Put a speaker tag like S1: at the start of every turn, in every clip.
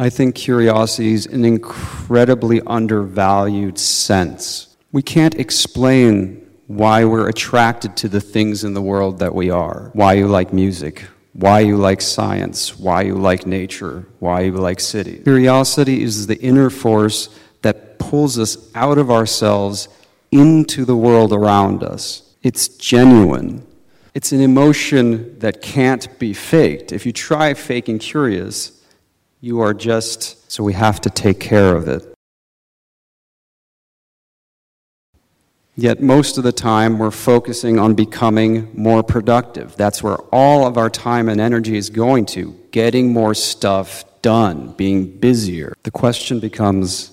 S1: I think curiosity is an incredibly undervalued sense. We can't explain why we're attracted to the things in the world that we are. Why you like music, why you like science, why you like nature, why you like cities. Curiosity is the inner force that pulls us out of ourselves into the world around us. It's genuine. It's an emotion that can't be faked. If you try faking curious, you are just, so we have to take care of it. Yet most of the time, we're focusing on becoming more productive. That's where all of our time and energy is going to getting more stuff done, being busier. The question becomes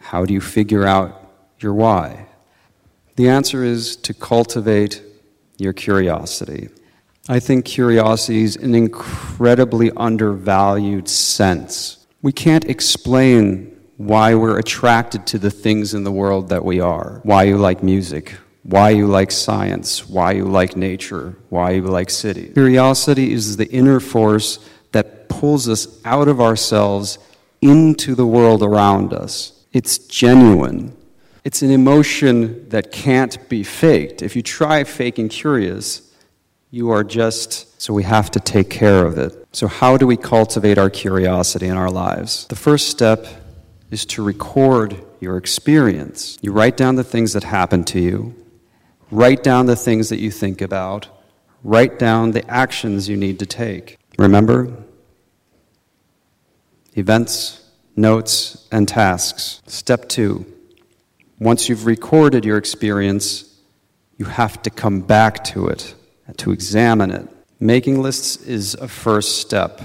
S1: how do you figure out your why? The answer is to cultivate your curiosity. I think curiosity is an incredibly undervalued sense. We can't explain why we're attracted to the things in the world that we are. Why you like music, why you like science, why you like nature, why you like cities. Curiosity is the inner force that pulls us out of ourselves into the world around us. It's genuine. It's an emotion that can't be faked. If you try faking curious, you are just, so we have to take care of it. So, how do we cultivate our curiosity in our lives? The first step is to record your experience. You write down the things that happen to you, write down the things that you think about, write down the actions you need to take. Remember? Events, notes, and tasks. Step two once you've recorded your experience, you have to come back to it, to examine it. Making lists is a first step,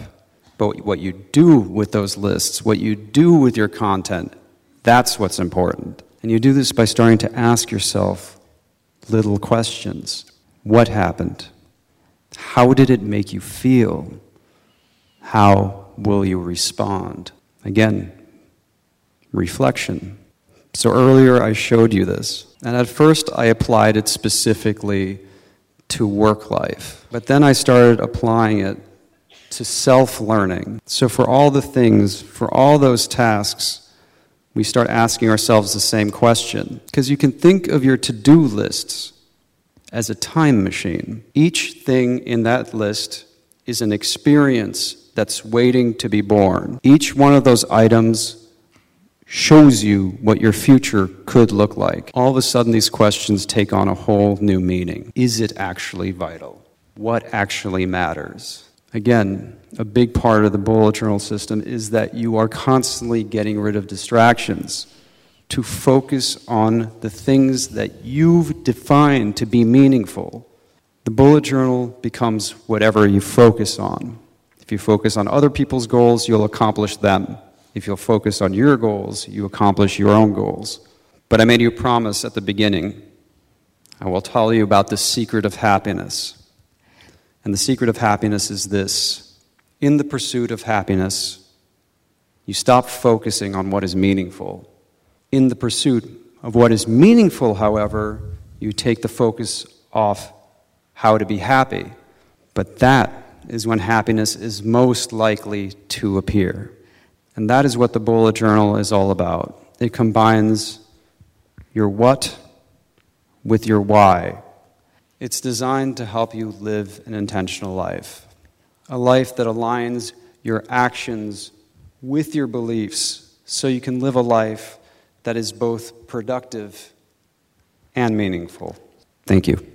S1: but what you do with those lists, what you do with your content, that's what's important. And you do this by starting to ask yourself little questions. What happened? How did it make you feel? How will you respond? Again, reflection. So earlier I showed you this. And at first I applied it specifically to work life. But then I started applying it to self learning. So for all the things, for all those tasks, we start asking ourselves the same question. Because you can think of your to do lists as a time machine. Each thing in that list is an experience that's waiting to be born. Each one of those items shows you what your future could look like. All of a sudden, these questions take on a whole new meaning. Is it actually vital? What actually matters? Again, a big part of the bullet journal system is that you are constantly getting rid of distractions to focus on the things that you've defined to be meaningful. The bullet journal becomes whatever you focus on. If you focus on other people's goals, you'll accomplish them. If you'll focus on your goals, you accomplish your own goals. But I made you a promise at the beginning. I will tell you about the secret of happiness. And the secret of happiness is this in the pursuit of happiness, you stop focusing on what is meaningful. In the pursuit of what is meaningful, however, you take the focus off how to be happy. But that is when happiness is most likely to appear. And that is what the bullet journal is all about. It combines your what with your why. It's designed to help you live an intentional life, a life that aligns your actions with your beliefs so you can live a life that is both productive and meaningful. Thank you.